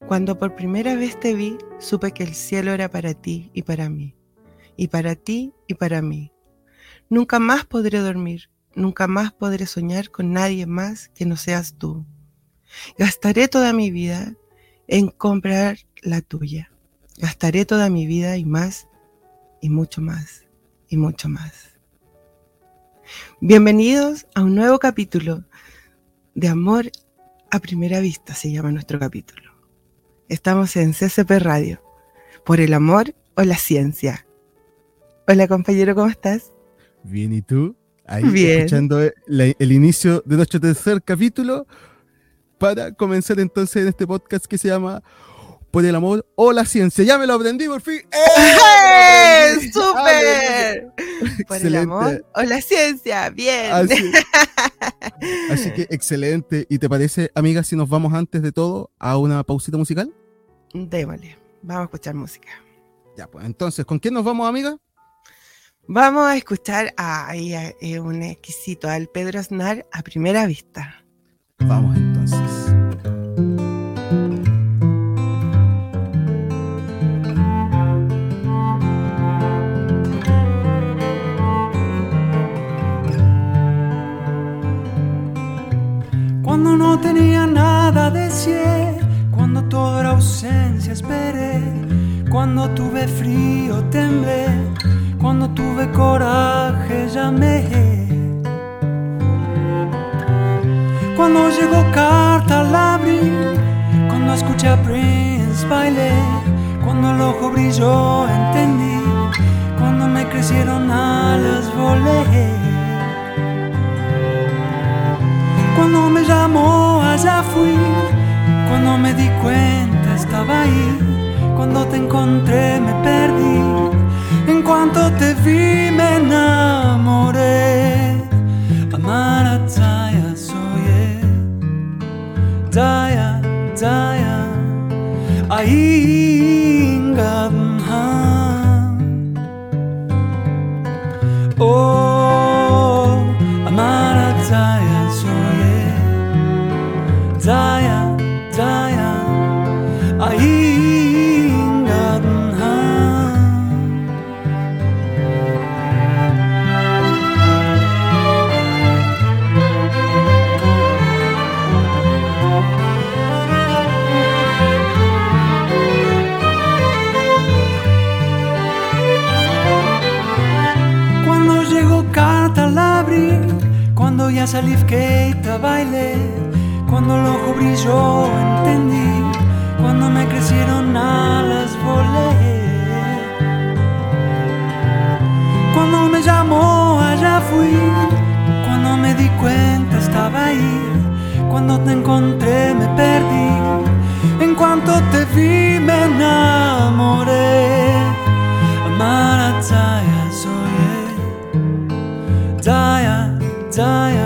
Cuando por primera vez te vi, supe que el cielo era para ti y para mí, y para ti y para mí. Nunca más podré dormir, nunca más podré soñar con nadie más que no seas tú. Gastaré toda mi vida en comprar la tuya. Gastaré toda mi vida y más, y mucho más, y mucho más. Bienvenidos a un nuevo capítulo de Amor a Primera Vista, se llama nuestro capítulo. Estamos en CCP Radio, por el amor o la ciencia. Hola compañero, ¿cómo estás? Bien, ¿y tú? Ahí escuchando el inicio de nuestro tercer capítulo para comenzar entonces en este podcast que se llama Por el amor o la ciencia. Ya me lo aprendí por fin. ¡Eh! ¡Eh! ¡Súper! Por el amor o la ciencia. Bien. Así, que excelente. ¿Y te parece, amiga, si nos vamos antes de todo a una pausita musical? Démosle. Vamos a escuchar música. Ya, pues entonces, ¿con quién nos vamos, amiga? Vamos a escuchar a, un exquisito, al Pedro Aznar a primera vista. Vamos entonces. Cuando no tenía nada decir, cuando todo era ausencia esperé, cuando tuve frío temblé, cuando tuve coraje llamé. Cuando llegó carta al abrir, cuando escuché a Prince bailé, cuando el ojo brilló entendí, cuando me crecieron alas volé. Cuando me llamó allá fui, cuando me di cuenta estaba ahí, cuando te encontré me perdí, en cuanto te vi me enamoré. Amar a daya, daya, aingat Oh, salí Keita bailé, cuando el ojo brilló entendí, cuando me crecieron alas volé. Cuando me llamó allá fui, cuando me di cuenta estaba ahí, cuando te encontré me perdí, en cuanto te vi me enamoré. Amar a Taya soy Taya daya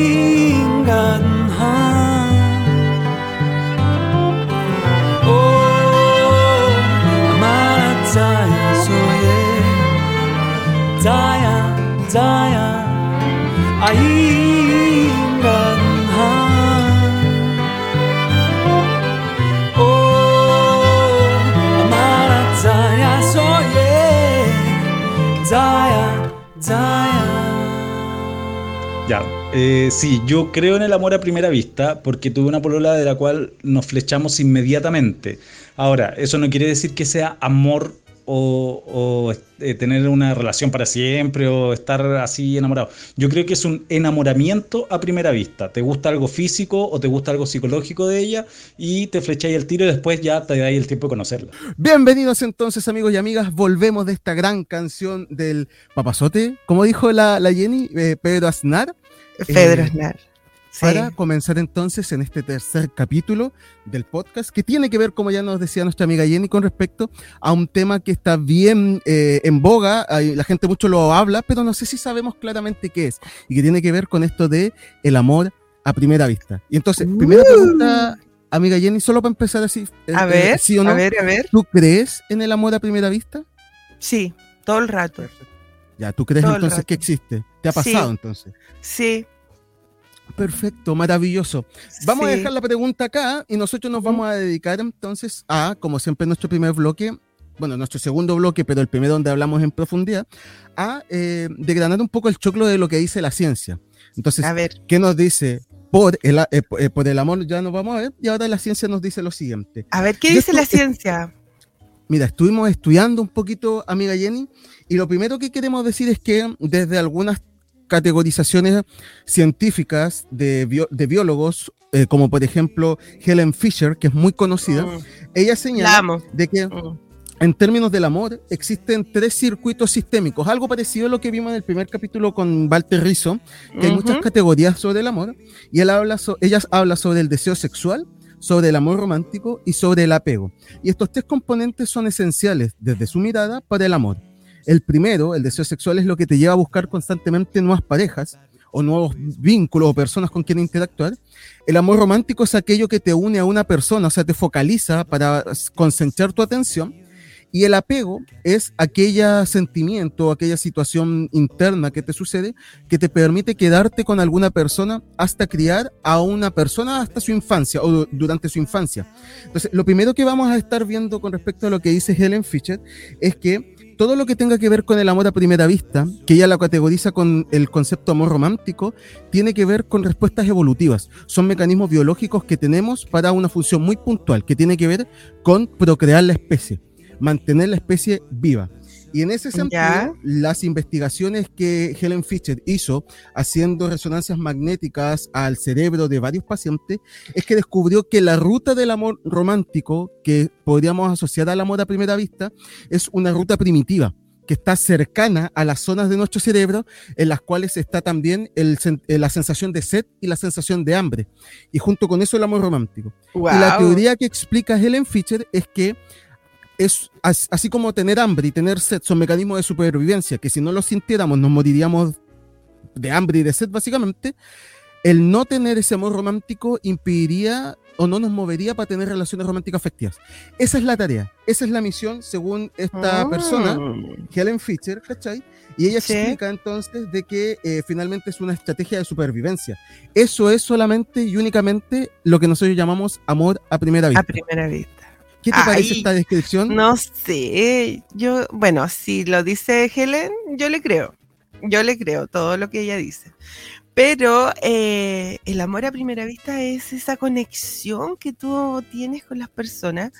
eh, sí, yo creo en el amor a primera vista porque tuve una polola de la cual nos flechamos inmediatamente. Ahora, eso no quiere decir que sea amor o, eh, tener una relación para siempre o estar así enamorado. Yo creo que es un enamoramiento a primera vista. Te gusta algo físico o te gusta algo psicológico de ella y te flecháis el tiro y después ya te dais el tiempo de conocerla. Bienvenidos entonces amigos y amigas, volvemos de esta gran canción del papazote, como dijo la, Jenny, eh, Pedro Aznar. Pedro eh, Aznar para comenzar entonces en este tercer capítulo del podcast, que tiene que ver, como ya nos decía nuestra amiga Jenny, con respecto a un tema que está bien eh, en boga, la gente mucho lo habla, pero no sé si sabemos claramente qué es, y que tiene que ver con esto de el amor a primera vista. Y entonces, primera pregunta, amiga Jenny, solo para empezar así. A eh, ver, ¿sí o no? a ver, a ver. ¿Tú crees en el amor a primera vista? Sí, todo el rato. Ya, ¿tú crees Todo entonces que existe? ¿Te ha Sí. pasado entonces? Sí. Perfecto, maravilloso. Vamos a dejar la pregunta acá y nosotros nos vamos a dedicar entonces a, como siempre, nuestro primer bloque, bueno, nuestro segundo bloque, pero el primero donde hablamos en profundidad, a eh, degranar un poco el choclo de lo que dice la ciencia. Entonces, A ver, ¿qué nos dice? Por el, a- eh, por- eh, por el amor ya nos vamos a ver y ahora la ciencia nos dice lo siguiente. a ver, ¿qué Yo dice la ciencia? Mira, estuvimos estudiando un poquito, amiga Jenny, y lo primero que queremos decir es que desde algunas categorizaciones científicas de, bio- de biólogos, eh, como por ejemplo Helen Fisher, que es muy conocida, Mm, ella la señala de que Mm. en términos del amor existen tres circuitos sistémicos, algo parecido a lo que vimos en el primer capítulo con Walter Rizzo, que hay muchas categorías sobre el amor, y él habla so- ella habla sobre el deseo sexual, sobre el amor romántico y sobre el apego. Y estos tres componentes son esenciales desde su mirada para el amor. El primero, el deseo sexual, es lo que te lleva a buscar constantemente nuevas parejas o nuevos vínculos o personas con quien interactuar. El amor romántico es aquello que te une a una persona, o sea, te focaliza para concentrar tu atención. Y el apego es aquella sentimiento, aquella situación interna que te sucede que te permite quedarte con alguna persona hasta criar a una persona hasta su infancia o du- durante su infancia. Entonces, lo primero que vamos a estar viendo con respecto a lo que dice Helen Fisher es que todo lo que tenga que ver con el amor a primera vista, que ella la categoriza con el concepto amor romántico, tiene que ver con respuestas evolutivas. Son mecanismos biológicos que tenemos para una función muy puntual, que tiene que ver con procrear la especie, mantener la especie viva. Y en ese sentido, Ya. las investigaciones que Helen Fisher hizo haciendo resonancias magnéticas al cerebro de varios pacientes es que descubrió que la ruta del amor romántico que podríamos asociar al amor a primera vista es una ruta primitiva que está cercana a las zonas de nuestro cerebro en las cuales está también el eh, la sensación de sed y la sensación de hambre. Y junto con eso el amor romántico. Y la teoría que explica Helen Fisher es que es as- así como tener hambre y tener sed son mecanismos de supervivencia, que si no los sintiéramos nos moriríamos de hambre y de sed básicamente, el no tener ese amor romántico impediría o no nos movería para tener relaciones románticas afectivas. Esa es la tarea, esa es la misión según esta Mm. persona, Helen Fisher, ¿cachai? Y ella Sí. explica entonces de que eh, finalmente es una estrategia de supervivencia. Eso es solamente y únicamente lo que nosotros llamamos amor a primera vista. A primera vista. ¿Qué te Ay, parece esta descripción? No sé, yo, bueno, si lo dice Helen, yo le creo. Yo le creo todo lo que ella dice. Pero eh, el amor a primera vista es esa conexión que tú tienes con las personas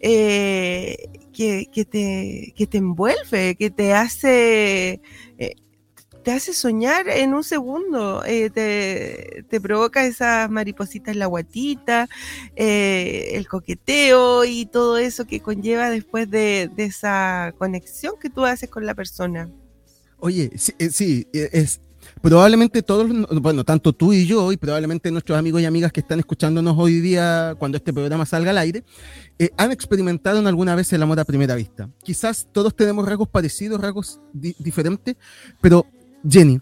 eh, que, que te, que te envuelve, que te hace, eh, te hace soñar en un segundo, eh, te, te provoca esas maripositas en la guatita, eh, el coqueteo y todo eso que conlleva después de, esa conexión que tú haces con la persona. Oye, sí, eh, sí, es probablemente todos, bueno, tanto tú y yo y probablemente nuestros amigos y amigas que están escuchándonos hoy día cuando este programa salga al aire, han experimentado en alguna vez el amor a primera vista. Quizás todos tenemos rasgos parecidos, rasgos di- diferentes, pero Jenny,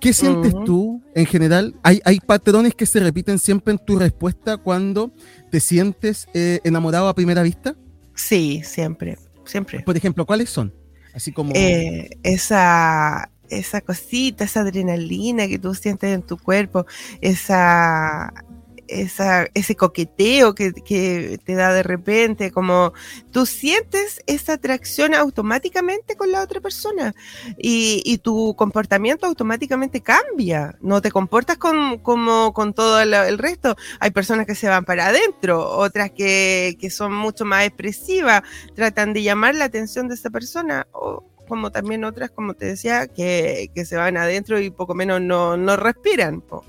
¿qué sientes tú en general? ¿Hay, ¿Hay patrones que se repiten siempre en tu respuesta cuando te sientes eh, enamorado a primera vista? Sí, siempre, siempre. Por ejemplo, ¿cuáles son? Así como... Eh, esa, esa cosita, esa adrenalina que tú sientes en tu cuerpo, esa, esa, ese coqueteo que, te da de repente, como tú sientes esa atracción automáticamente con la otra persona y, tu comportamiento automáticamente cambia, no te comportas con, como con todo el, el resto. Hay personas que se van para adentro, otras que, que son mucho más expresivas, tratan de llamar la atención de esa persona, o como también otras, como te decía, que, que se van adentro y poco menos no, no respiran. po.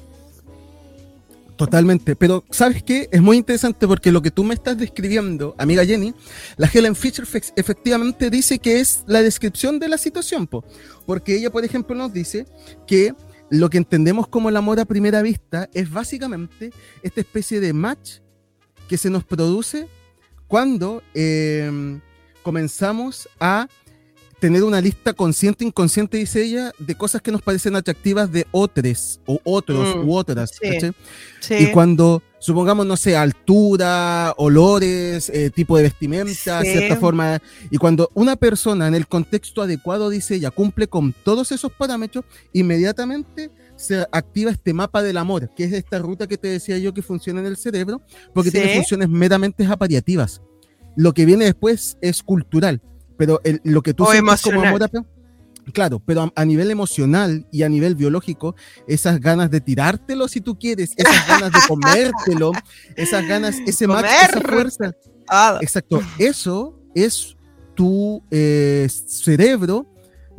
Totalmente, pero ¿sabes qué? Es muy interesante porque lo que tú me estás describiendo, amiga Jenny, la Helen Fisher fe- efectivamente dice que es la descripción de la situación, po. porque ella, por ejemplo, nos dice que lo que entendemos como el amor a primera vista es básicamente esta especie de match que se nos produce cuando eh, comenzamos a tener una lista consciente, inconsciente, dice ella, de cosas que nos parecen atractivas de otros o otros Mm, u otras. sí. Sí. Y cuando supongamos, no sé, altura, olores, eh, tipo de vestimenta, Sí. cierta forma. Y cuando una persona en el contexto adecuado dice ya cumple con todos esos parámetros, inmediatamente se activa este mapa del amor, que es esta ruta que te decía yo que funciona en el cerebro, porque tiene funciones meramente apariativas. Lo que viene después es cultural, pero el- lo que tú O sientes como amor Claro, pero a, a nivel emocional y a nivel biológico, esas ganas de tirártelo si tú quieres, esas ganas de comértelo, esas ganas, ese max, esa Comer. fuerza. Ah, Exacto, eso es tu eh, cerebro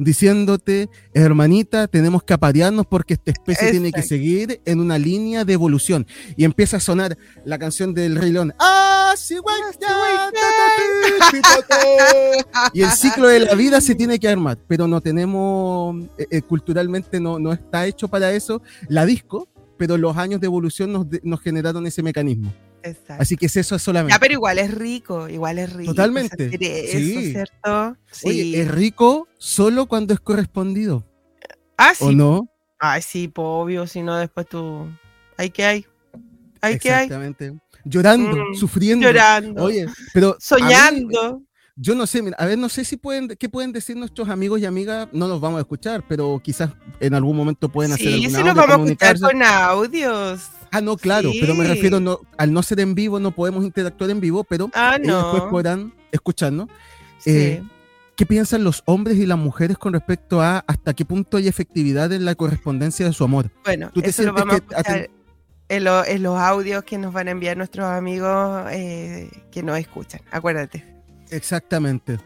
diciéndote, hermanita, tenemos que aparearnos porque esta especie tiene que seguir en una línea de evolución. Y empieza a sonar la canción del Rey León. ¡Ah, sí, güey! Y el ciclo de la vida se tiene que armar, pero no tenemos, eh, eh, culturalmente no, no está hecho para eso la disco, pero los años de evolución nos, nos generaron ese mecanismo. Exacto. Así que es eso solamente. Ya, pero igual es rico, igual es rico. Totalmente, Eso, sí. ¿cierto? Sí. Oye, es rico solo cuando es correspondido, ah, ¿o sí. no? Ay, sí, obvio, si no después tú... ¿Hay que hay? ¿Hay que hay? Exactamente. Llorando, Mm, sufriendo. Llorando, Oye, pero mí, soñando. Yo no sé, mira, a ver, no sé si pueden, qué pueden decir nuestros amigos y amigas, no los vamos a escuchar, pero quizás en algún momento pueden hacer Sí, algún sí nos vamos a escuchar con audios. Ah, no, claro, pero me refiero, no, al no ser en vivo, no podemos interactuar en vivo, pero Ah, ellos después podrán escucharnos. Sí. eh, ¿Qué piensan los hombres y las mujeres con respecto a hasta qué punto hay efectividad en la correspondencia de su amor? Bueno, ¿tú te eso lo sientes vamos a que aten- escuchar en, lo- en los audios que nos van a enviar nuestros amigos eh, que nos escuchan. Acuérdate. Exactamente.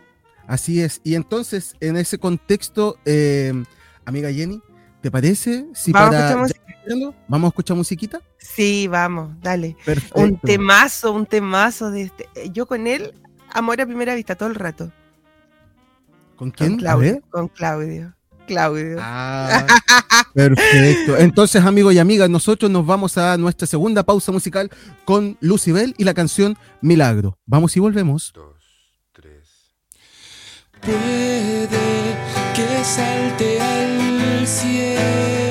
Así es. Y entonces, en ese contexto, eh, amiga Jenny, ¿te parece? Si ¿Vamos a para escuchar música? ya escuchando, ¿Vamos a escuchar musiquita? Sí, vamos, dale. Perfecto. Un temazo, un temazo de este. Yo con él, amor a primera vista, todo el rato. ¿Con Con quién? A Claudio. Con Claudio. Claudio. Ah, perfecto. Entonces, amigos y amigas, nosotros nos vamos a nuestra segunda pausa musical con Lucibel y la canción Milagro. Vamos y volvemos. Puede que salte al cielo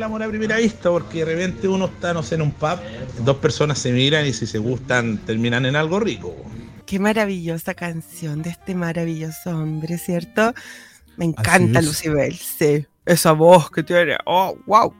el amor a primera vista porque de repente uno está, no sé, en un pub, dos personas se miran y si se gustan terminan en algo rico. Qué maravillosa canción de este maravilloso hombre, ¿cierto? Me encanta Lucibel, sí. Esa voz que tiene, oh, wow.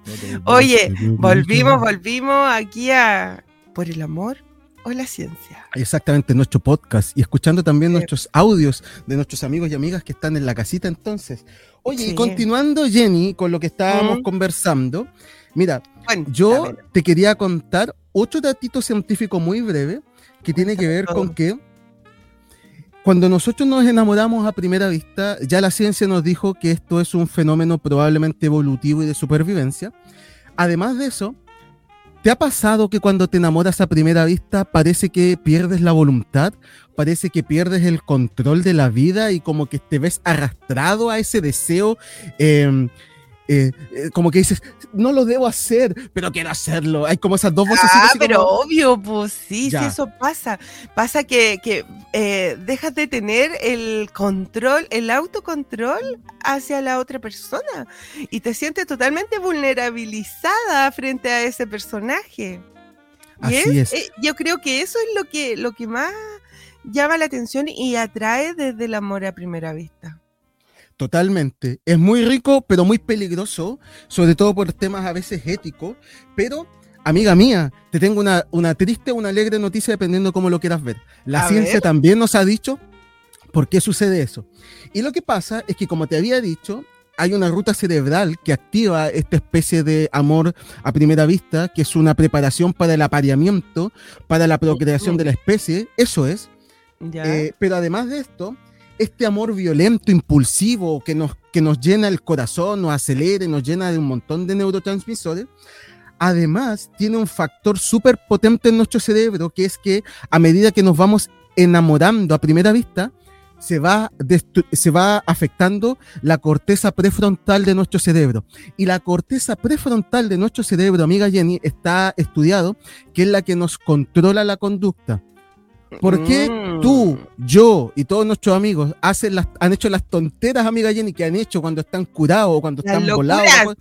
Oye, volvimos, volvimos aquí a Por el amor o la ciencia. Exactamente, nuestro podcast y escuchando también nuestros audios de nuestros amigos y amigas que están en la casita entonces. Oye, y continuando Jenny con lo que estábamos conversando, mira, yo te quería contar otro datito científico muy breve que tiene que ver con que cuando nosotros nos enamoramos a primera vista, ya la ciencia nos dijo que esto es un fenómeno probablemente evolutivo y de supervivencia. Además de eso, ¿Te ha pasado que cuando te enamoras a primera vista parece que pierdes la voluntad? Parece que pierdes el control de la vida y como que te ves arrastrado a ese deseo em, eh, eh, como que dices, no lo debo hacer, pero quiero hacerlo. Hay como esas dos voces. Ah, pero obvio, pues sí, sí, eso pasa. Pasa que, que eh, dejas de tener el control, el autocontrol hacia la otra persona y te sientes totalmente vulnerabilizada frente a ese personaje. Así es, yo creo que eso es lo que, lo que más llama la atención y atrae desde el amor a primera vista. Totalmente. Es muy rico, pero muy peligroso, sobre todo por temas a veces éticos. Pero, amiga mía, te tengo una, una triste o una alegre noticia dependiendo cómo lo quieras ver. La ciencia también nos ha dicho por qué sucede eso. Y lo que pasa es que, como te había dicho, hay una ruta cerebral que activa esta especie de amor a primera vista, que es una preparación para el apareamiento, para la procreación de la especie. Eso es. Eh, pero además de esto, este amor violento, impulsivo, que nos, que nos llena el corazón, nos acelera, nos llena de un montón de neurotransmisores, además tiene un factor súper potente en nuestro cerebro, que es que a medida que nos vamos enamorando a primera vista, se va, se va afectando la corteza prefrontal de nuestro cerebro. Y la corteza prefrontal de nuestro cerebro, amiga Jenny, está estudiado que es la que nos controla la conducta. ¿Por qué mm. tú, yo y todos nuestros amigos hacen las, han hecho las tonteras, amiga Jenny, que han hecho cuando están curados o cuando están volados?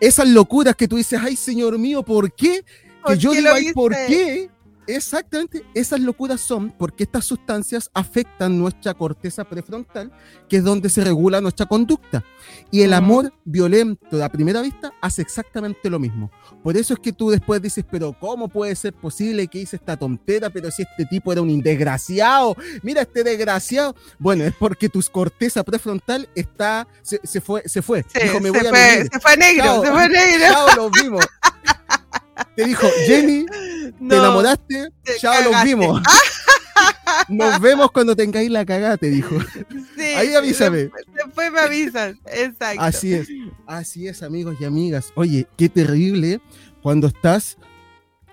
Esas locuras que tú dices, ay, señor mío, ¿por qué? Que yo digo, ay, ¿por qué? Exactamente, esas locuras son porque estas sustancias afectan nuestra corteza prefrontal, que es donde se regula nuestra conducta. Y el amor violento a primera vista hace exactamente lo mismo. Por eso es que tú después dices, pero ¿cómo puede ser posible que hice esta tontera? Pero si este tipo era un desgraciado, mira este desgraciado. Bueno, es porque tu corteza prefrontal está, se, fue, se fue. se, fue se fue negro, se fue negro. Chao, los vimos. Te dijo, Jenny, te enamoraste, ya los vimos. Nos vemos cuando tengáis la cagada, te dijo. Ahí avísame. Después, me avisas, exacto. Así es, así es, amigos y amigas. Oye, qué terrible cuando estás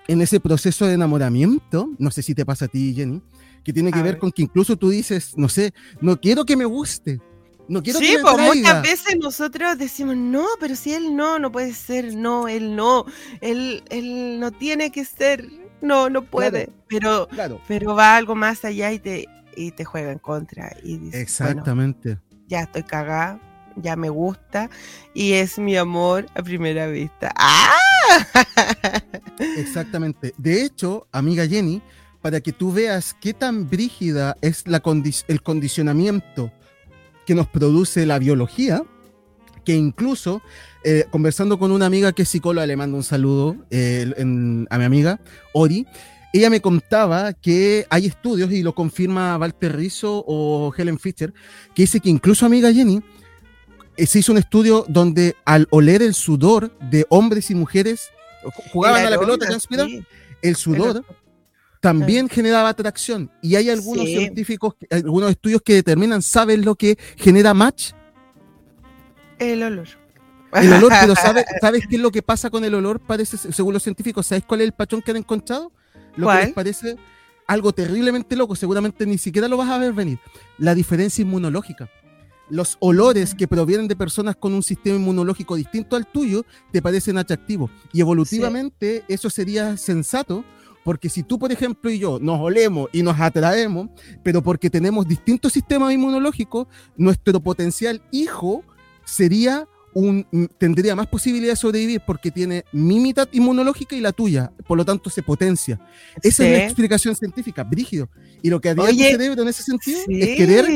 en ese proceso de enamoramiento. No sé si te pasa a ti, Jenny, que tiene que ver con que incluso tú dices, no sé, no quiero que me guste, no quiero sí, pues muchas veces nosotros decimos, no, pero si él no, no puede ser, no, él no, él, él no tiene que ser, no, no puede, pero, pero va algo más allá y te, y te juega en contra. Y Exactamente. ya estoy cagada, ya me gusta y es mi amor a primera vista. ¡Ah! Exactamente. De hecho, amiga Jenny, para que tú veas qué tan brígida es la el condicionamiento que nos produce la biología, que incluso eh, conversando con una amiga que es psicóloga, le mando un saludo eh, a mi amiga Ori, ella me contaba que hay estudios, y lo confirma Walter Rizzo o Helen Fischer, que dice que incluso amiga Jenny, eh, se hizo un estudio donde al oler el sudor de hombres y mujeres, jugaban a la pelota, el sudor también generaba atracción. Y hay algunos científicos, algunos estudios que determinan, ¿saben lo que genera match? El olor. El olor, pero ¿sabes, ¿sabes qué es lo que pasa con el olor? Parece, según los científicos, ¿sabes cuál es el patrón que han encontrado? Lo que les parece algo terriblemente loco, seguramente ni siquiera lo vas a ver venir. La diferencia inmunológica. Los olores que provienen de personas con un sistema inmunológico distinto al tuyo te parecen atractivos. Y evolutivamente eso sería sensato porque si tú, por ejemplo, y yo nos olemos y nos atraemos, pero porque tenemos distintos sistemas inmunológicos, nuestro potencial hijo sería un, mm, tendría más posibilidad de sobrevivir porque tiene mi mitad inmunológica y la tuya, por lo tanto se potencia. Esa es la explicación científica, brígido. Y lo que haría Oye, tu cerebro en ese sentido Sí. es querer,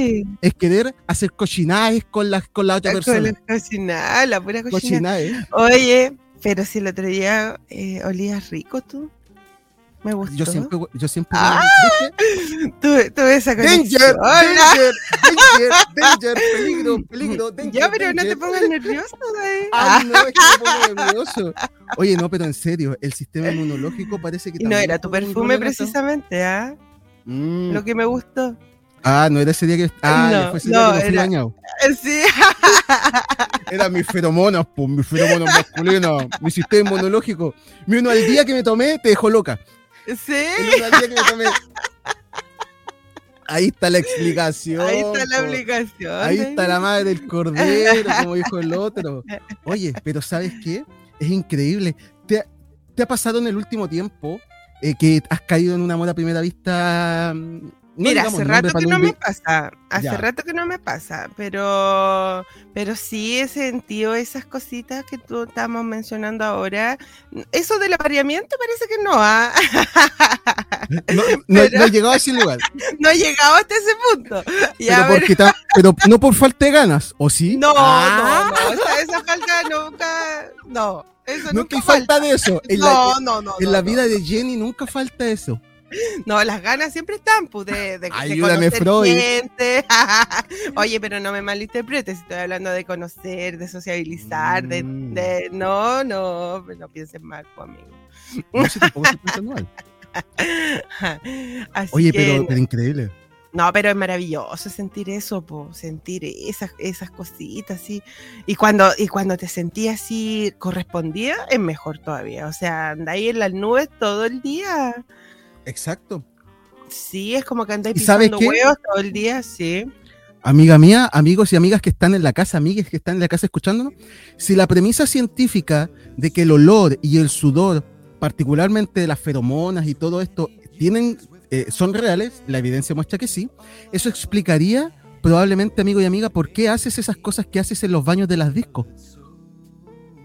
es querer hacer cochinajes con la, con la otra Con persona. cocina, la pura. Oye, pero si el otro día eh, olías rico tú. Me gustó. Yo siempre, yo siempre. Ah. Tuve, tuve esa Danger, conexión. danger, danger, danger, peligro, peligro, danger. Ya, pero no te danger. pongas nervioso, güey. Ay, no, es que me pongo nervioso. Oye, no, pero en serio, el sistema inmunológico parece que no era tu perfume precisamente, ¿ah? Mm. Lo que me gustó. Ah, no era ese día que. Ah, No, fue ese no, día que no fui era-. Eh, Sí. Era mis feromonas, pues, mis feromonas masculinas, mi sistema inmunológico. Mi uno al día que me tomé te dejó loca. Sí. El uno al día que me tomé. Ahí está la explicación. Ahí está la po. aplicación. Ahí está la madre del cordero, como dijo el otro. Oye, pero ¿sabes qué? Es increíble. ¿Te, ha- te ha pasado en el último tiempo eh, que has caído en un amor a primera vista? No Mira, digamos hace rato que no me pasa, hace Ya. rato que no me pasa, pero, pero sí he sentido esas cositas que tú estamos mencionando ahora. Eso del apareamiento parece que no, ¿ah? No, no, Pero- no he llegado a ese lugar. no he llegado hasta ese punto. Ya, pero, porque ta- pero no por falta de ganas, ¿o sí? no, Ah, no, no, esa, esa falta nunca, no, eso Nunca falta de eso. En la, No, no, no. en no, la no. vida de Jenny nunca falta eso. No, las ganas siempre están, pues, de, de, de Ayúdame, Freud. gente. Oye, pero no me malinterpretes, estoy hablando de conocer, de sociabilizar, de, Mm. de- no, no, no pienses mal, pues, amigo. No sé, tampoco estoy mal. Así Oye, que, pero, pero increíble. no, pero es maravilloso sentir eso, po, sentir esas, esas cositas, sí. Y cuando, y cuando te sentías así correspondida, es mejor todavía. O sea, andáis en las nubes todo el día. Exacto. Sí, es como que andáis ¿Y sabes pisando huevos todo el día, sí. Amiga mía, amigos y amigas que están en la casa, amigas que están en la casa escuchándonos, si la premisa científica de que el olor y el sudor, particularmente de las feromonas y todo esto, tienen, eh, son reales, la evidencia muestra que sí, eso explicaría probablemente, amigo y amiga, por qué haces esas cosas que haces en los baños de las discos.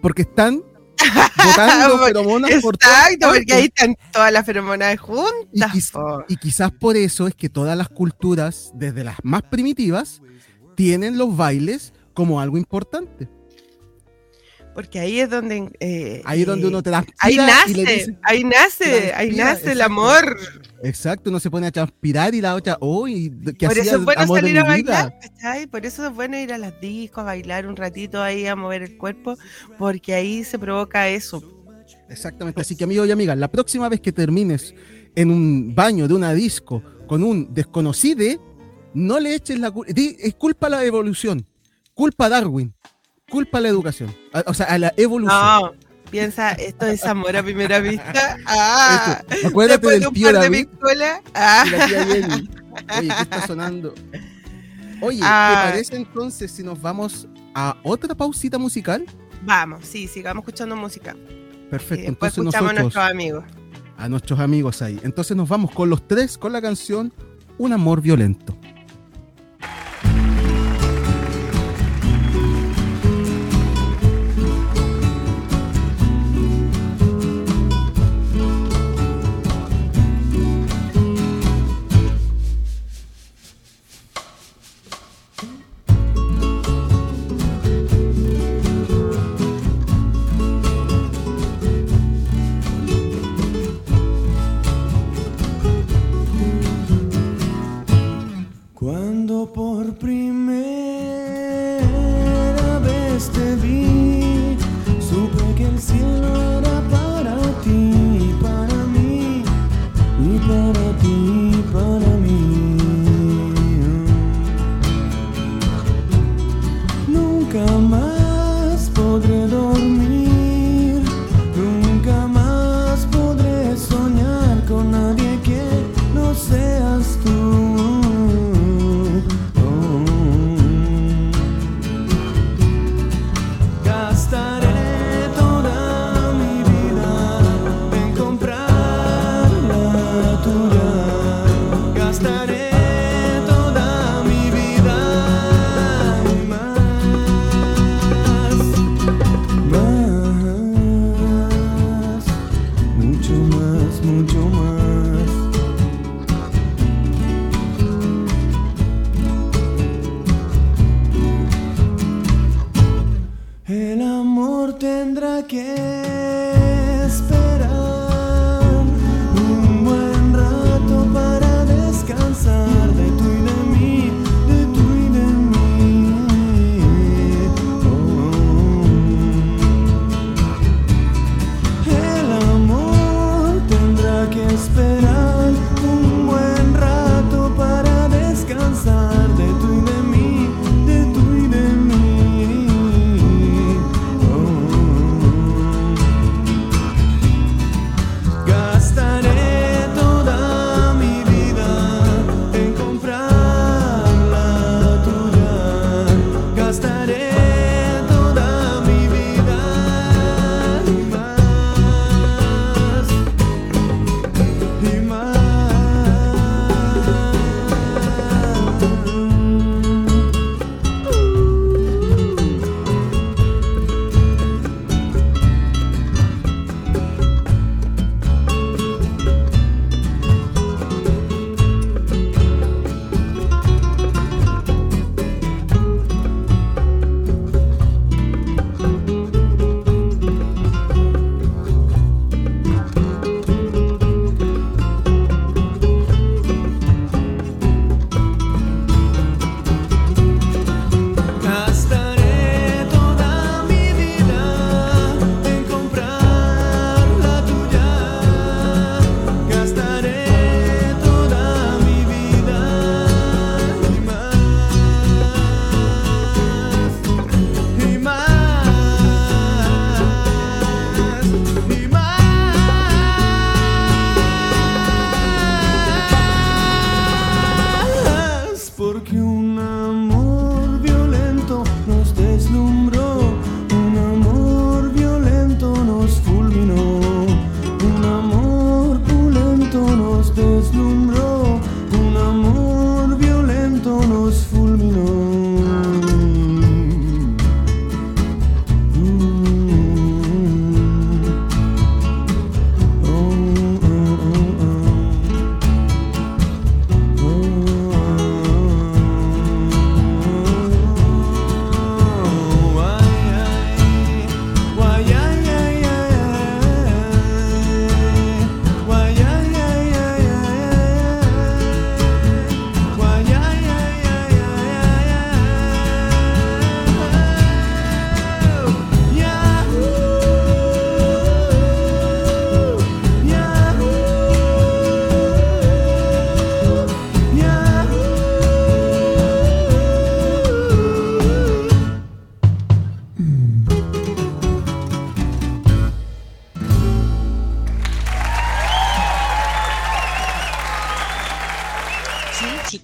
Porque están botando feromonas por todas Exacto, porque ahí están todas las feromonas Y, juntas. quiz- y quizás por eso es que todas las culturas, desde las más primitivas, tienen los bailes como algo importante. Porque ahí es donde. eh, Ahí es donde uno transpira Ahí y le nace, dice- ahí nace, ahí nace el amor. exacto, uno se pone a transpirar y la otra, uy, ¿qué Por hacía eso es bueno salir a bailar, ¿cachai? Por eso es bueno ir a las discos, a bailar un ratito ahí, a mover el cuerpo, porque ahí se provoca eso. Exactamente, así que amigo y amiga, la próxima vez que termines en un baño de una disco con un desconocido, no le eches la culpa, es culpa la evolución, culpa Darwin, culpa a la educación, a- o sea, a la evolución. No, piensa, esto es amor a primera vista. Ah, Esto, acuérdate del de un tío par de. Ah. y la tía Jenny. Oye, ¿qué está sonando? Oye, Ah. ¿te parece entonces si nos vamos a otra pausita musical? Vamos, sí, sigamos escuchando música. Y Perfecto, después entonces escuchamos a nosotros, nuestros amigos. a nuestros amigos ahí. Entonces nos vamos con los tres con la canción Un amor violento. por primera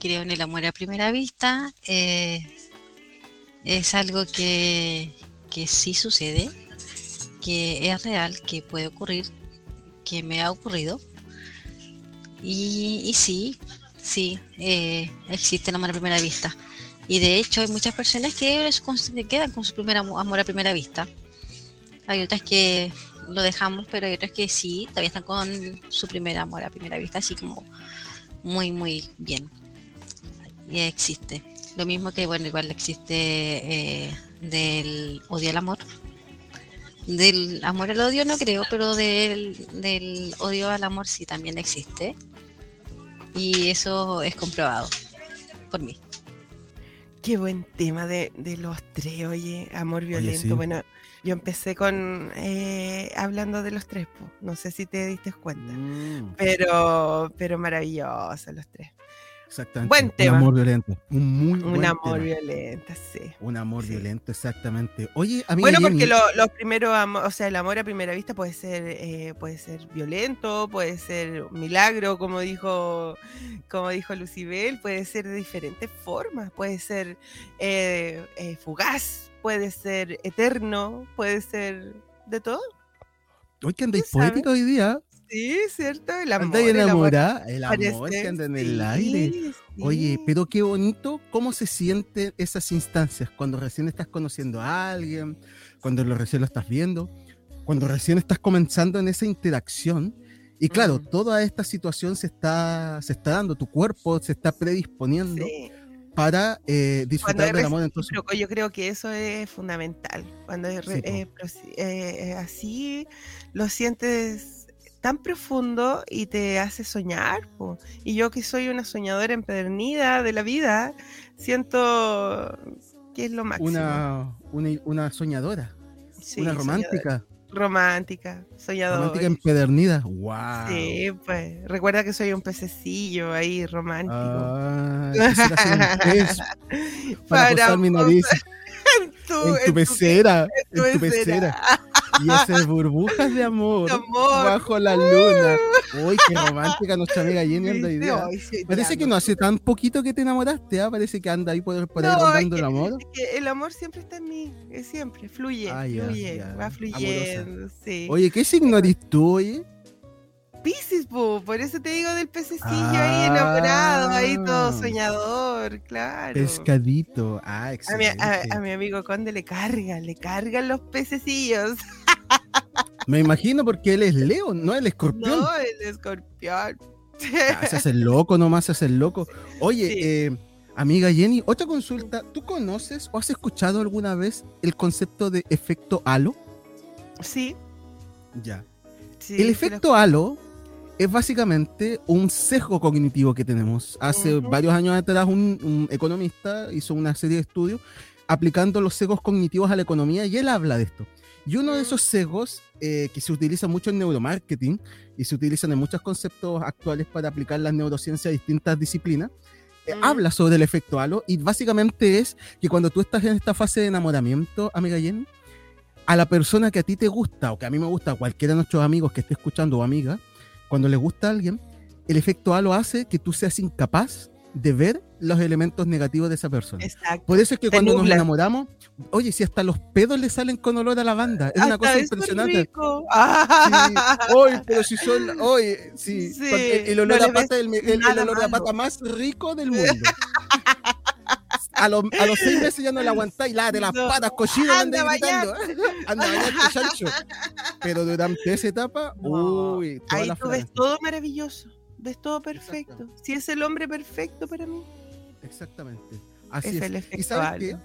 creo en el amor a primera vista. eh, es algo que, que sí sucede, que es real, que puede ocurrir, que me ha ocurrido. Y, sí, sí, eh, existe el amor a primera vista. Y de hecho hay muchas personas que quedan con su primer amo- amor a primera vista. Hay otras que lo dejamos, pero hay otras que sí, todavía están con su primer amor a primera vista, así como muy, muy bien. Y existe. Lo mismo que, bueno, igual existe eh, del odio al amor. Del amor al odio no creo, pero del, del odio al amor sí también existe. Y eso es comprobado por mí. Qué buen tema de, de los tres, oye, amor violento. sí. Bueno, yo empecé con eh, hablando de los tres, no sé si te diste cuenta, Mm, pero, pero maravillosos los tres. Exactamente. Buen Un amor violento. Un muy Un buen amor tema. violento, sí. Un amor Sí. violento, exactamente. Oye, amiga Bueno, porque Jenny, lo- los primeros o sea, el amor a primera vista puede ser, eh, puede ser violento, puede ser un milagro, como dijo, como dijo Lucibel, puede ser de diferentes formas, puede ser eh, eh, fugaz, puede ser eterno, puede ser de todo. hoy que andáis poética hoy día. Sí, cierto, el amor. Andáis el amor enamorada. El amor que anda en el aire. Oye, sí. pero qué bonito cómo se sienten esas instancias cuando recién estás conociendo a alguien, cuando lo recién lo estás viendo, cuando recién estás comenzando en esa interacción. Y claro, toda esta situación se está, se está dando, tu cuerpo se está predisponiendo Sí. para eh, disfrutar del amor. Entonces, yo creo que eso es fundamental. Cuando es Sí, eh, eh, así lo sientes tan profundo y te hace soñar. po. Y yo que soy una soñadora empedernida de la vida, siento que es lo máximo. una, una, una soñadora, Sí, una soñadora. romántica. Romántica, soñadora. Romántica empedernida. ¡Wow! Sí, pues. Recuerda que soy un pececillo ahí romántico. Ah, pez para, posar mi nariz en tu, en tu en tu- pecera. en tu En tu pecera. pecera. Y esas burbujas de amor, De amor. bajo la luna. Uy, qué romántica nuestra amiga Jenny anda te Parece que no hace tan poquito que te enamoraste, ¿ah? Parece que anda ahí por, por ahí No, rondando es el amor. es que el amor siempre está en mí, es siempre, fluye, Ah, ya, fluye, ya. va fluyendo, sí. Oye, ¿qué signo eres tú, oye? Piscis, po, por eso te digo del pececillo Ah. ahí enamorado, ahí todo soñador, claro. Pescadito. Ah, A mi, excelente. a, a mi amigo Conde le cargan, le cargan los pececillos. Me imagino porque él es Leo, no el escorpión. No, el escorpión. Ah, se hace el loco nomás, se hace el loco. Oye, Sí. eh, amiga Jenny, otra consulta. ¿Tú conoces o has escuchado alguna vez el concepto de efecto halo? Sí, Ya. sí. el efecto halo es básicamente un sesgo cognitivo que tenemos. Hace varios años atrás un, un economista hizo una serie de estudios aplicando los sesgos cognitivos a la economía y él habla de esto. Y uno de esos sesgos eh, que se utiliza mucho en neuromarketing y se utilizan en muchos conceptos actuales para aplicar las neurociencias a distintas disciplinas, eh, Mm. habla sobre el efecto halo y básicamente es que cuando tú estás en esta fase de enamoramiento, amiga Jenny, a la persona que a ti te gusta o que a mí me gusta, cualquiera de nuestros amigos que esté escuchando o amiga, cuando le gusta a alguien, el efecto halo hace que tú seas incapaz de ver los elementos negativos de esa persona. Exacto. Por eso es que Te cuando nos nublas. enamoramos, oye, si hasta los pedos le salen con olor a lavanda, es una Hasta cosa eso es impresionante. rico. Sí, Ah. oye, pero si son, oye, sí, Sí, el, olor no a pata, el, el- el olor a pata más rico del mundo. A, los- a los seis meses ya no la aguantáis, la de las No. patas, cochino, Anda gritando. Anda. Pero durante esa etapa, uy, toda Ahí la tú ves todo maravilloso, ves todo perfecto. Si es el hombre perfecto para mí, Exactamente. Así es, es. el ¿Y sabes qué? halo.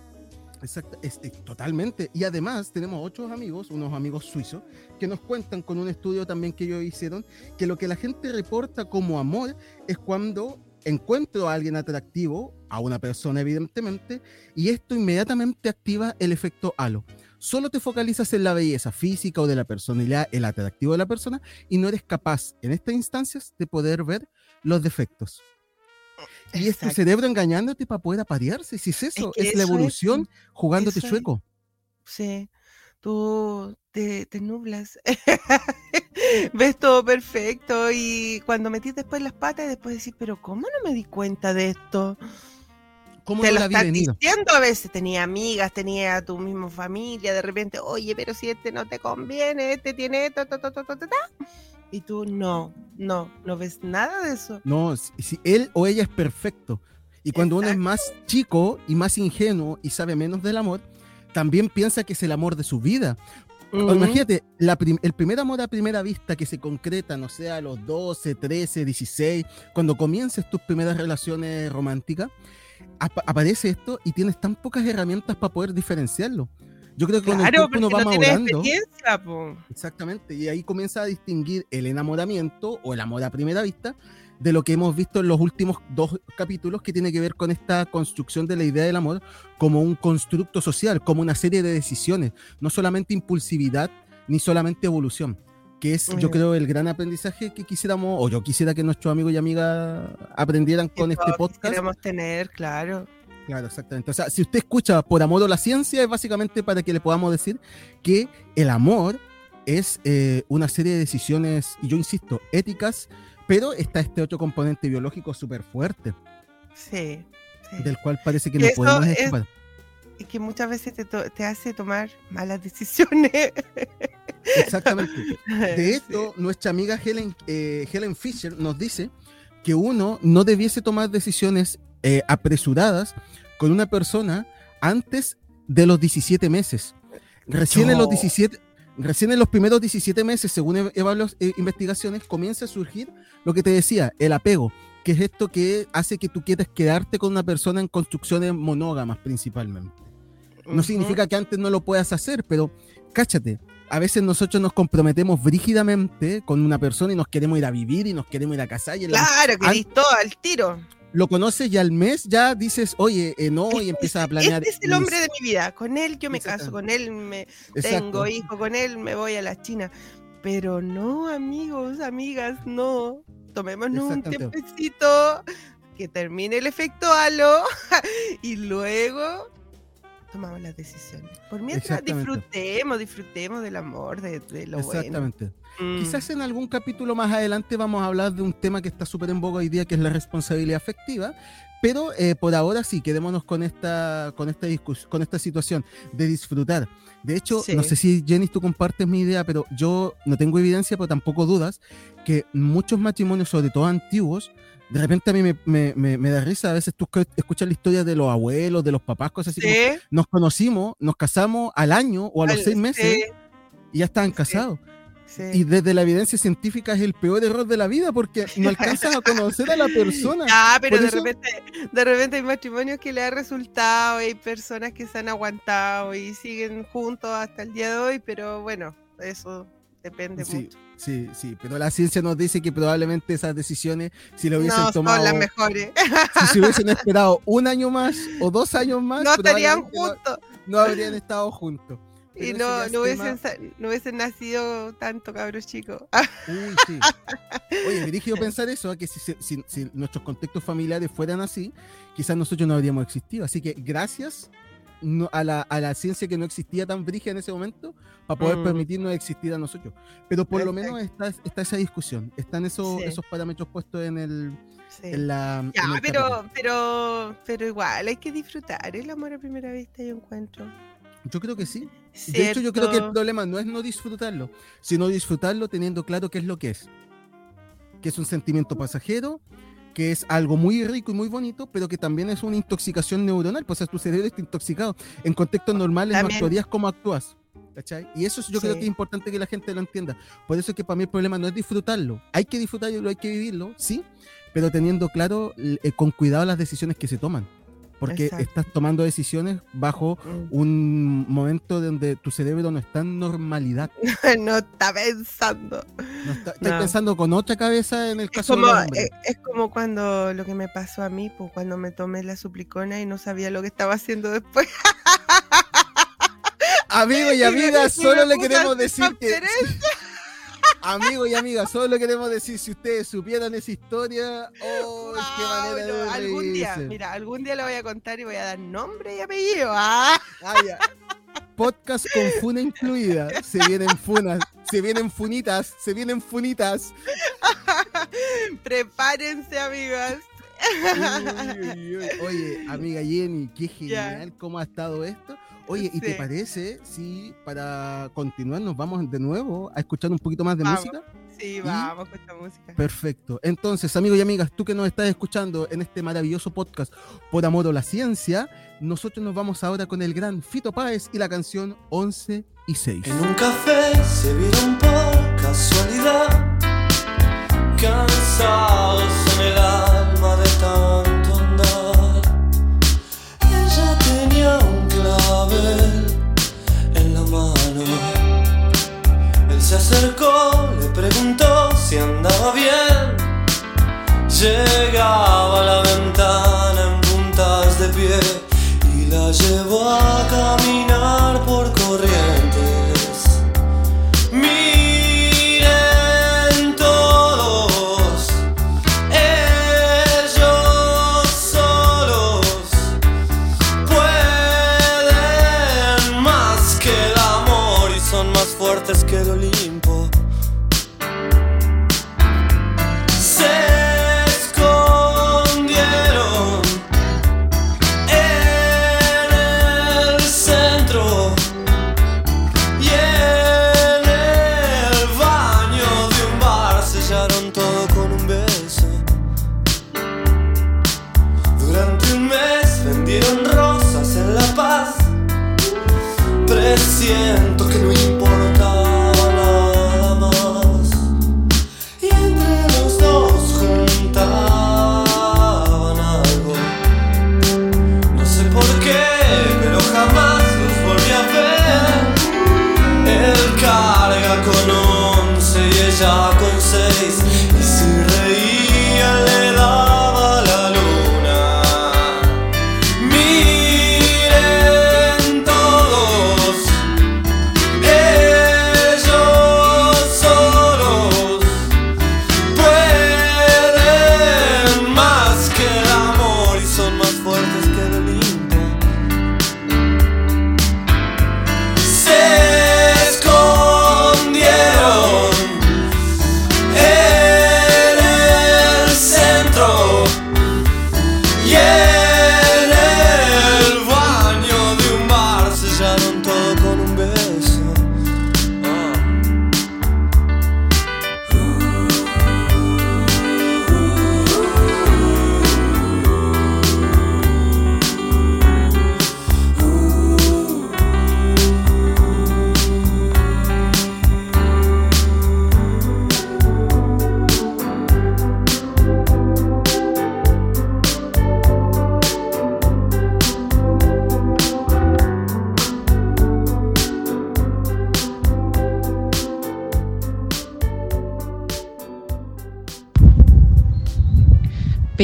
Exacto, es- es totalmente. Y además tenemos otros amigos, unos amigos suizos, que nos cuentan con un estudio también que ellos hicieron, que lo que la gente reporta como amor es cuando encuentro a alguien atractivo, a una persona evidentemente, y esto inmediatamente activa el efecto halo. Solo te focalizas en la belleza física o de la personalidad, el atractivo de la persona, y no eres capaz en estas instancias de poder ver los defectos. Y es tu Exacto. cerebro engañándote para poder aparearse. Si es eso, que es, la eso es, evolución jugándote es. chueco. Sí, tú te, te nublas. Ves todo perfecto y cuando metís después las patas, después decís, pero ¿cómo no me di cuenta de esto? ¿Cómo Te no lo la vi estás venir? diciendo a veces, tenía amigas, tenía tu misma familia, de repente, oye, pero si este no te conviene, este tiene esto, ta, ta, ta, ta, ta, ta". y tú no, no, no ves nada de eso. No, si, si él o ella es perfecto. Y cuando uno es Exacto. más chico y más ingenuo y sabe menos del amor, también piensa que es el amor de su vida. O Ujú. Imagínate, la prim- el primer amor a primera vista que se concreta, no sé, a los 12, 13, 16, cuando comiences tus primeras relaciones románticas, apa- aparece esto y tienes tan pocas herramientas para poder diferenciarlo. Yo creo que el Claro, tiempo uno porque va no madurando. experiencia, po. Exactamente, y ahí comienza a distinguir el enamoramiento o el amor a primera vista de lo que hemos visto en los últimos dos capítulos que tiene que ver con esta construcción de la idea del amor como un constructo social, como una serie de decisiones, no solamente impulsividad ni solamente evolución, que es yo creo el gran aprendizaje que quisiéramos, o yo quisiera que nuestros amigos y amigas aprendieran Que con este podcast. quisiéramos tener, claro. Claro, exactamente. O sea, si usted escucha por amor o la ciencia, es básicamente para que le podamos decir que el amor es eh, una serie de decisiones, y yo insisto, éticas, pero está este otro componente biológico súper fuerte, Sí. sí. del cual parece que no podemos es- escapar. Y que muchas veces te, te hace tomar malas decisiones. Exactamente. De Sí. hecho, nuestra amiga Helen, eh, Helen Fisher nos dice que uno no debiese tomar decisiones eh, apresuradas con una persona antes de los 17 meses. Recién en los No. 17, recién en los primeros 17 meses, según ev- evaluas- eh, investigaciones, comienza a surgir lo que te decía, el apego, que es esto que hace que tú quieras quedarte con una persona en construcciones monógamas principalmente. No significa que antes no lo puedas hacer, pero cáchate, a veces nosotros nos comprometemos brígidamente con una persona y nos queremos ir a vivir y nos queremos ir a casar. Y en la- Claro, que listo, al tiro. lo conoces y al mes ya dices, oye, eh, no, y Este- empiezas a planear. Este es el hombre de mi vida. Con él yo me caso, con él me Exacto. tengo hijo, con él me voy a la China. Pero no, amigos, amigas, no. Tomémonos un tiempecito, que termine el efecto halo y luego tomamos las decisiones. Por mientras disfrutemos, disfrutemos del amor, de, de lo bueno. Exactamente. Mm. Quizás en algún capítulo más adelante vamos a hablar de un tema que está súper en boga hoy día, que es la responsabilidad afectiva. Pero eh, por ahora sí, quedémonos con esta, con esta discusión, con esta situación de disfrutar. De hecho, Sí. no sé si Jenny tú compartes mi idea, pero yo no tengo evidencia, pero tampoco dudas, que muchos matrimonios, sobre todo antiguos, de repente a mí me, me- me- me da risa, a veces tú escu- escuchas la historia de los abuelos, de los papás, cosas así como, nos conocimos, nos casamos al año o a los al- seis meses sí, y ya estaban casados. sí. Y desde la evidencia científica es el peor error de la vida porque no alcanzas a conocer a la persona. Ah, pero Por de eso- repente, de repente hay matrimonios que le ha resultado, hay personas que se han aguantado y siguen juntos hasta el día de hoy, pero bueno, eso depende mucho. Sí, sí, pero la ciencia nos dice que probablemente esas decisiones, si lo hubiesen No tomado, son las mejores. si se hubiesen esperado un año más o dos años más, no estarían no- juntos No, habrían estado juntos. Pero y no, hubiesen, no hubiesen nacido tanto cabros chicos. Uy, sí. Oye, dirigido pensar eso, que si, si- si nuestros contextos familiares fueran así, quizás nosotros no habríamos existido. Así que gracias no- a, la, a la ciencia que no existía tan brígida en ese momento para poder Mm. permitirnos existir a nosotros. Pero por lo menos está, está esa discusión, están esos, Sí. esos parámetros puestos en el... Sí. En la, Ya, en el pero, pero, pero igual hay que disfrutar el amor a primera vista, yo encuentro. Yo creo que sí. De hecho, yo creo que el ¿Cierto? problema no es no disfrutarlo, sino disfrutarlo teniendo claro qué es lo que es. Que es un sentimiento pasajero, que es algo muy rico y muy bonito, pero que también es una intoxicación neuronal. Pues o sea, tu cerebro está intoxicado. En contextos normales no También. actuarías como actúas. ¿cachai? Y eso es- yo creo Sí. que es importante que la gente lo entienda. Por eso es que para mí el problema no es disfrutarlo. Hay que disfrutarlo, hay que vivirlo, sí, pero teniendo claro, eh, con cuidado las decisiones que se toman. Porque Exacto. estás tomando decisiones bajo Mm. un momento donde tu cerebro no está en normalidad. no está pensando. No está, No. pensando con otra cabeza en el Es caso como, de hombres. eh, es como cuando lo que me pasó a mí, pues cuando me tomé la suplicona y no sabía lo que estaba haciendo después. Amigos y amigas, solo le queremos decir que. Amigos y amigas, solo queremos decir si ustedes supieran esa historia. ¡Oh, qué Wow, manera no, de algún día, mira, algún día lo voy a contar y voy a dar nombre y apellido. Ah, Ah, ya. Podcast con funa incluida. Se vienen funas, se vienen funitas, se vienen funitas. prepárense, amigas. Uy, uy, uy. Oye, amiga Jenny, qué genial cómo ha estado esto. Oye, ¿y te parece si para continuar nos vamos de nuevo a escuchar un poquito más de Vamos. música? Sí, vamos con esta música. Perfecto. Entonces, amigos y amigas, tú que nos estás escuchando en este maravilloso podcast por amor a la ciencia, nosotros nos vamos ahora con el gran Fito Páez y la canción 11 y 6. En un café se vieron por casualidad, cansados en el Llegaba a la ventana en puntas de pie y la llevó a caminar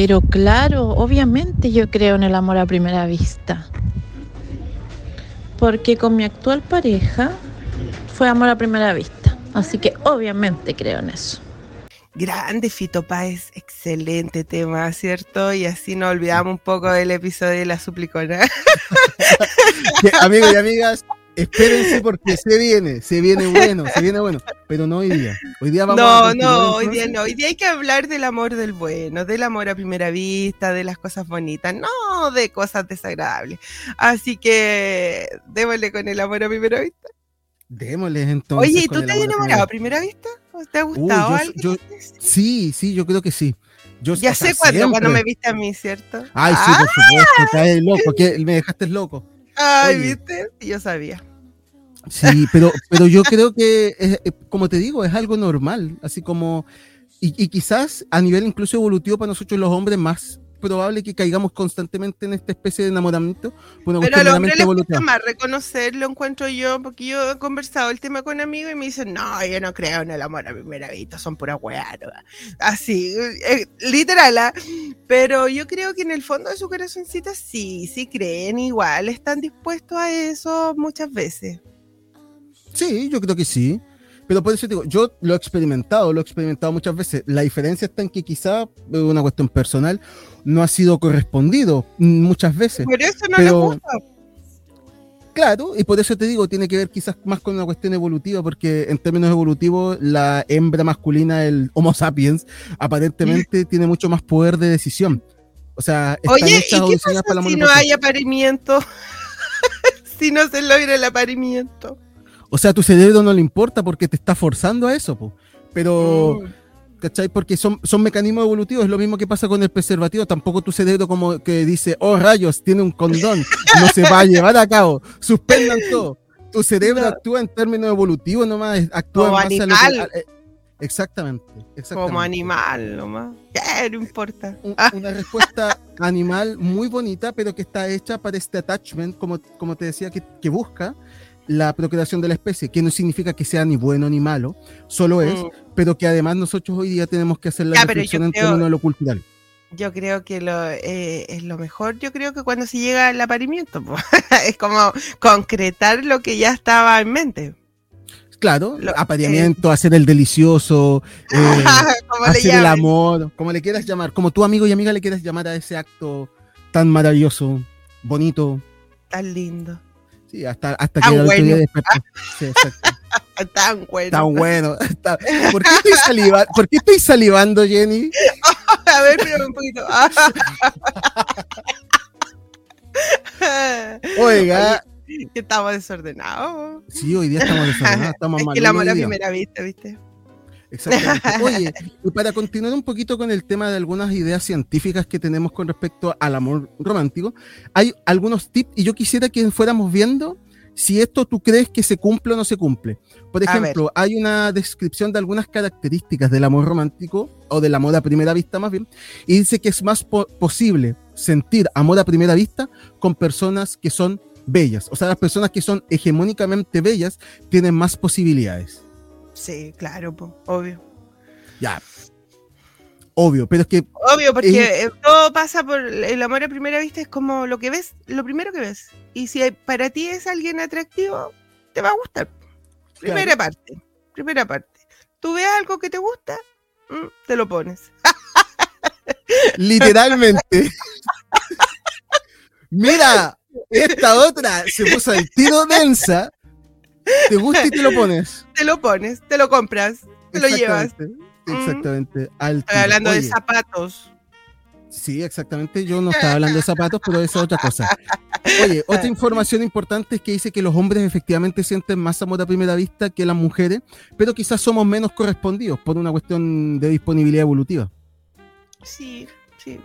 Pero claro, obviamente yo creo en el amor a primera vista. Porque con mi actual pareja fue amor a primera vista. Así que obviamente creo en eso. Grande Fito Páez, excelente tema, ¿cierto? Y así nos olvidamos un poco del episodio de la suplicona. Amigos y amigas, espérense porque se viene, se viene bueno, se viene bueno. Pero no hoy día. Hoy día vamos a No, continuar, no, hoy día no. Hoy día hay que hablar del amor del bueno, del amor a primera vista, de las cosas bonitas, no de cosas desagradables. Así que démosle con el amor a primera vista. Démosles entonces. Oye, ¿y tú te has amor a enamorado a primera- vista? ¿O ¿Te ha gustado yo- yo- Sí, sí, yo creo que sí. Yo, ya sé cuándo, cuando me viste a mí, ¿cierto? Ay, sí, por supuesto, caes loco, que me dejaste loco. Ay, Oye. ¿viste? Yo sabía. Sí, pero, pero yo creo que, es- eh, como te digo, es algo normal, así como, y, y quizás a nivel incluso evolutivo para nosotros los hombres más probable que caigamos constantemente en esta especie de enamoramiento una Pero cuestión a los hombres meramente les gusta más reconocerlo, encuentro yo, porque yo he conversado el tema con amigos y me dicen, no, yo no creo en el amor a primera vista, son pura weá. ¿no?". Así, eh, literal, ¿ah? pero yo creo que en el fondo de su corazoncito sí, sí creen igual, están dispuestos a eso muchas veces. Sí, yo creo que sí. Pero por eso te digo, yo lo he experimentado, lo he experimentado muchas veces. La diferencia está en que quizá, una cuestión personal, no ha sido correspondido muchas veces. Por eso no Pero- gusta. Claro, y por eso te digo, tiene que ver quizás más con una cuestión evolutiva, porque en términos evolutivos, la hembra masculina, el Homo sapiens, aparentemente tiene mucho más poder de decisión. O sea, Oye, ¿y qué pasa para si no hay aparimiento? si no se logra el aparimiento. O sea, a tu cerebro no le importa porque te está forzando a eso, po. Pero, Mm. ¿cachai? Porque son, son mecanismos evolutivos, es lo mismo que pasa con el preservativo. Tampoco tu cerebro como que dice, oh rayos, tiene un condón, no se va a llevar a cabo, suspendan todo. Tu cerebro No. actúa en términos evolutivos nomás, actúa Como a lo animal. que- eh, exactamente, exactamente. Como animal nomás. ¿Qué? No importa. Un-. Una respuesta animal muy bonita, pero que está hecha para este attachment, como, como te decía, que, que busca la procreación de la especie, que no significa que sea ni bueno ni malo, solo es, Mm. pero que además nosotros hoy día tenemos que hacer la Ya, reflexión en términos de lo cultural. Yo creo que lo, eh, es lo mejor, yo creo que cuando se llega al aparimiento, po. es como concretar lo que ya estaba en mente. Claro, Lo- apareamiento, hacer el delicioso, eh, le hacer el amor, como le quieras llamar, como tu amigo y amiga le quieras llamar a ese acto tan maravilloso, bonito, Tan lindo, sí, hasta, hasta Tan que bueno. despertó. Sí, exacto. tan bueno. Tan bueno. ¿Por, qué estoy saliva- ¿Por qué estoy salivando, Jenny? A ver, pero un poquito. Oiga, Oye, estamos desordenados. sí, hoy día estamos desordenados, estamos Es mal. que el amor a primera vista, ¿viste? Exactamente. Oye, y para continuar un poquito con el tema de algunas ideas científicas que tenemos con respecto al amor romántico, hay algunos tips y yo quisiera que fuéramos viendo si esto tú crees que se cumple o no se cumple. Por ejemplo, hay una descripción de algunas características del amor romántico o del amor a primera vista más bien, y dice que es más po- posible sentir amor a primera vista con personas que son bellas. O sea, las personas que son hegemónicamente bellas tienen más posibilidades. Sí, claro, po, obvio. Ya. Obvio, pero es que Obvio, porque eh, todo pasa por el amor a primera vista, es como lo que ves, lo primero que ves. Y si hay- para ti es alguien atractivo, te va a gustar. Primera parte, primera parte. Tú ves algo que te gusta, mm, te lo pones. literalmente. Mira, esta otra se puso el tiro densa. Te gusta y te lo pones. Te lo pones, te lo compras, te lo llevas. Exactamente, Exactamente. al hablando de zapatos. Sí, exactamente. Yo no estaba hablando de zapatos, pero esa es otra cosa. Oye, otra información importante es que dice que los hombres efectivamente sienten más amor a primera vista que las mujeres, pero quizás somos menos correspondidos por una cuestión de disponibilidad evolutiva. Sí, sí.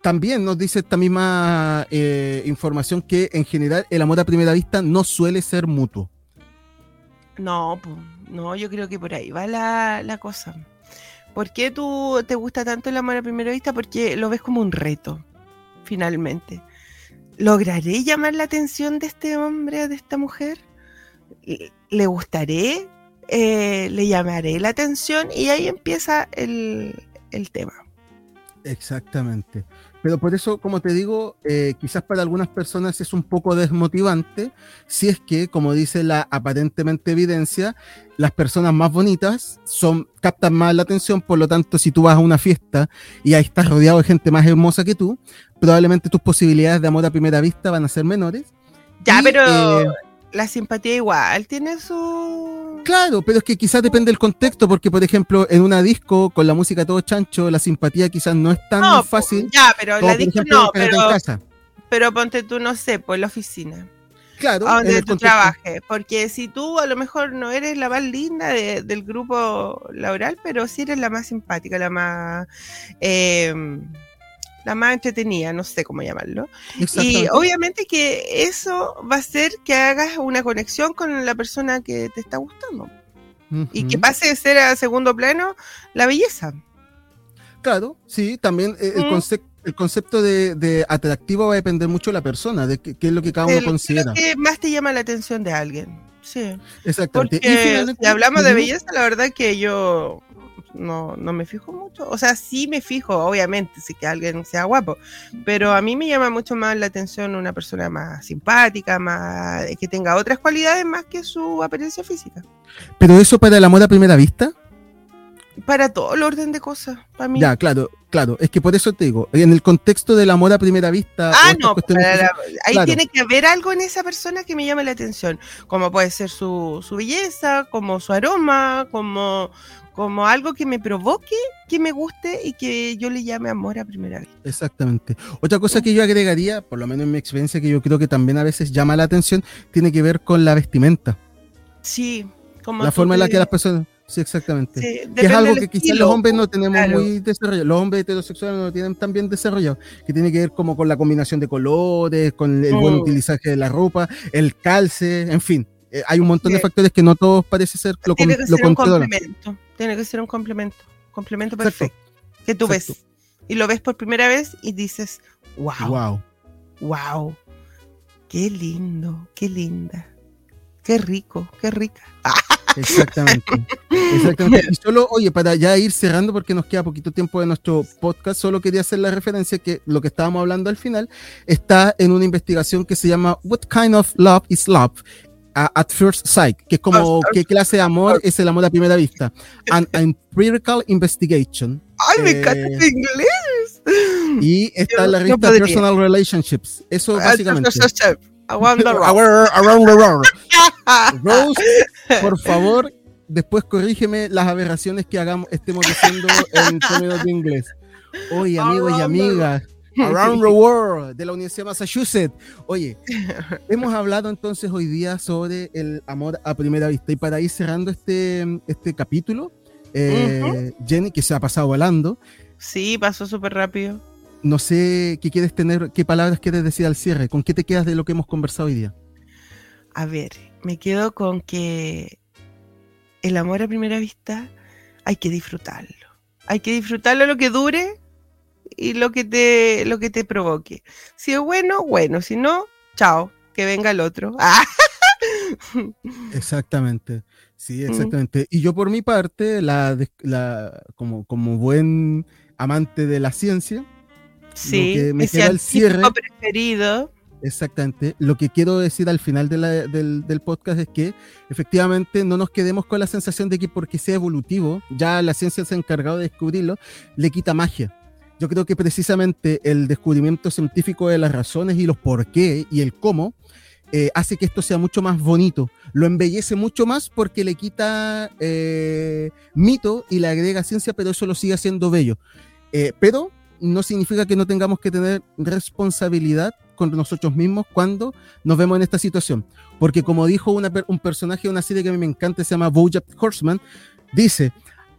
También nos dice esta misma eh, información que en general el amor a primera vista no suele ser mutuo. No, no, yo creo que por ahí va la, cosa. ¿Por qué tú te gusta tanto el amor a primera vista? Porque lo ves como un reto, finalmente. ¿Lograré llamar la atención de este hombre de esta mujer? ¿Le- ¿Le gustaré? Eh, ¿Le llamaré la atención? Y ahí empieza el tema. Exactamente. Pero por eso, como te digo, eh, quizás para algunas personas es un poco desmotivante si es que, como dice la aparentemente evidencia, las personas más bonitas son captan más la atención, por lo tanto, si tú vas a una fiesta y ahí estás rodeado de gente más hermosa que tú, probablemente tus posibilidades de amor a primera vista van a ser menores. Ya, Y, pero eh, la simpatía igual tiene su... Claro, pero es que quizás depende del contexto, porque por ejemplo, en una disco con la música todo chancho, la simpatía quizás no es tan No, fácil. ya, pero la disco ejemplo, no, pero, casa. pero ponte tú, no sé, por la oficina. Claro, a donde tú trabajes. Porque si tú a lo mejor no eres la más linda de- del grupo laboral, pero sí eres la más simpática, la más eh, la más entretenida, no sé cómo llamarlo. Y obviamente que eso va a hacer que hagas una conexión con la persona que te está gustando. Y que pase de ser a segundo plano la belleza. Claro, sí, también eh, el, Mm. concepto el concepto de, de atractivo va a depender mucho de la persona, de qué, es lo que cada uno El- considera. ¿Qué más te llama la atención de alguien? Sí. Exactamente. Y Porque si hablamos de belleza, la verdad que yo no, no me fijo mucho. O sea, sí me fijo, obviamente, si que alguien sea guapo. Pero a mí me llama mucho más la atención una persona más simpática, más que tenga otras cualidades más que su apariencia física. Pero eso para el amor a primera vista, Para todo el orden de cosas, para mí. ya, claro, claro, es que por eso te digo, en el contexto del amor a primera vista, Ah, no, para la- ahí claro. tiene que haber algo en esa persona que me llame la atención, como puede ser su, su belleza, como su aroma, como, como algo que me provoque, que me guste y que yo le llame amor a primera vista. Exactamente. Otra cosa que yo agregaría, por lo menos en mi experiencia, que yo creo que también a veces llama la atención, tiene que ver con la vestimenta. Sí, como la forma en la que las personas. Sí, exactamente. sí, que es algo que quizás los hombres no tenemos claro. muy desarrollado. Los hombres heterosexuales no lo tienen tan bien desarrollado. Que tiene que ver como con la combinación de colores, con el buen Mm. utilizaje de la ropa, el calce, en fin. Eh, hay un montón de factores que no todos parece ser lo, Tiene que lo ser un complemento. Tiene que ser un complemento. Complemento Exacto. perfecto. Que tú Exacto. ves. Y lo ves por primera vez y dices, wow, wow, Wow. qué lindo, qué linda. Qué rico, qué rica. Exactamente. Exactamente. Y solo, oye, para ya ir cerrando, porque nos queda poquito tiempo de nuestro podcast, solo quería hacer la referencia que lo que estábamos hablando al final está en una investigación que se llama What Kind of Love is Love? A- at First Sight, que es como qué clase de amor es el amor a primera vista. An empirical investigation. Ay, me Eh, encanta este inglés. Y está en la revista. Personal Relationships. Eso básicamente. Around the world. Rose, por favor, después corrígeme las aberraciones que hagamos, estemos diciendo en términos de inglés. Oye, amigos y amigas, Around the World de la Universidad de Massachusetts. Oye, hemos hablado entonces hoy día sobre el amor a primera vista. Y para ir cerrando este, este capítulo, eh, Jenny, que se ha pasado volando, Sí, pasó súper rápido. no sé qué quieres tener, qué palabras quieres decir al cierre, con qué te quedas de lo que hemos conversado hoy día. A ver, me quedo con que el amor a primera vista hay que disfrutarlo. Hay que disfrutarlo lo que dure y lo que te, lo que te provoque. Si es bueno, bueno. Si no, chao. Que venga el otro. Ah. Exactamente, sí, Mm. exactamente. Y yo por mi parte, la, la- como, como buen amante de la ciencia, Sí, que me queda el cierre. preferido. exactamente, lo que quiero decir al final de la- del, del podcast es que efectivamente no nos quedemos con la sensación de que porque sea evolutivo, ya la ciencia se ha encargado de descubrirlo, le quita magia. Yo creo que precisamente el descubrimiento científico de las razones y los por qué y el cómo eh, hace que esto sea mucho más bonito. Lo embellece mucho más porque le quita eh, mito y le agrega ciencia, pero eso lo sigue haciendo bello. Eh, pero no significa que no tengamos que tener responsabilidad con nosotros mismos cuando nos vemos en esta situación. Porque como dijo un personaje de una serie que a mí me encanta, se llama Bojack Horseman, dice,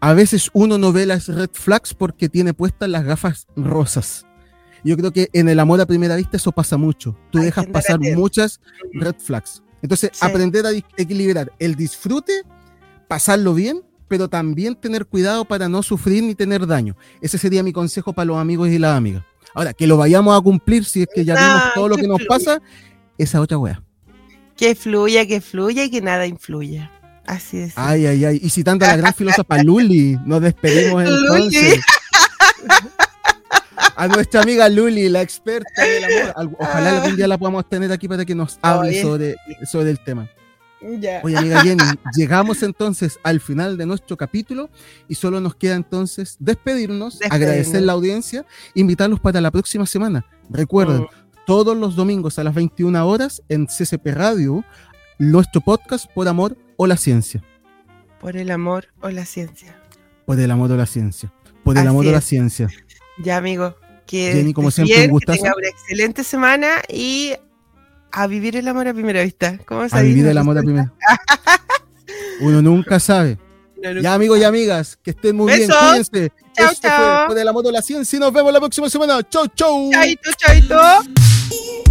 a veces uno no ve las red flags porque tiene puestas las gafas rosas. Yo creo que en el amor a primera vista eso pasa mucho. Tú dejas pasar muchas red flags. Entonces, Sí. aprender a equilibrar el disfrute, pasarlo bien, pero también tener cuidado para no sufrir ni tener daño. Ese sería mi consejo para los amigos y las amigas. Ahora, que lo vayamos a cumplir si es que ya vimos Ah, todo lo que que nos fluya. pasa, esa otra wea. Que fluya, que fluya y que nada influya. Así es. Ay, ay, ay. Y citando a la gran filósofa Luli, nos despedimos Luli. entonces. a nuestra amiga Luli, la experta del amor. Al- Ojalá algún día la podamos tener aquí para que nos hable Oye. sobre, sobre el tema. Ya. Oye, amiga Jenny, llegamos entonces al final de nuestro capítulo y solo nos queda entonces despedirnos, Despedirnos. agradecer la audiencia, invitarlos para la próxima semana. Recuerden, Mm. todos los domingos a las 21 horas en CCP Radio, nuestro podcast Por Amor o la Ciencia. Por el amor o la ciencia. Por el amor o la ciencia. Por el Así amor o la ciencia. Ya, amigo. Que Jenny, como siempre, un bien, que gustazo. tenga una excelente semana y a vivir el amor a primera vista. ¿Cómo se A vivir el amor a primera. Uno nunca sabe. No. Ya, amigos y amigas, que estén muy bien. Cuídense. Chao, Esto chao. fue Por el amor o la ciencia y nos vemos la próxima semana. Chau, chau. Chaito, chaito.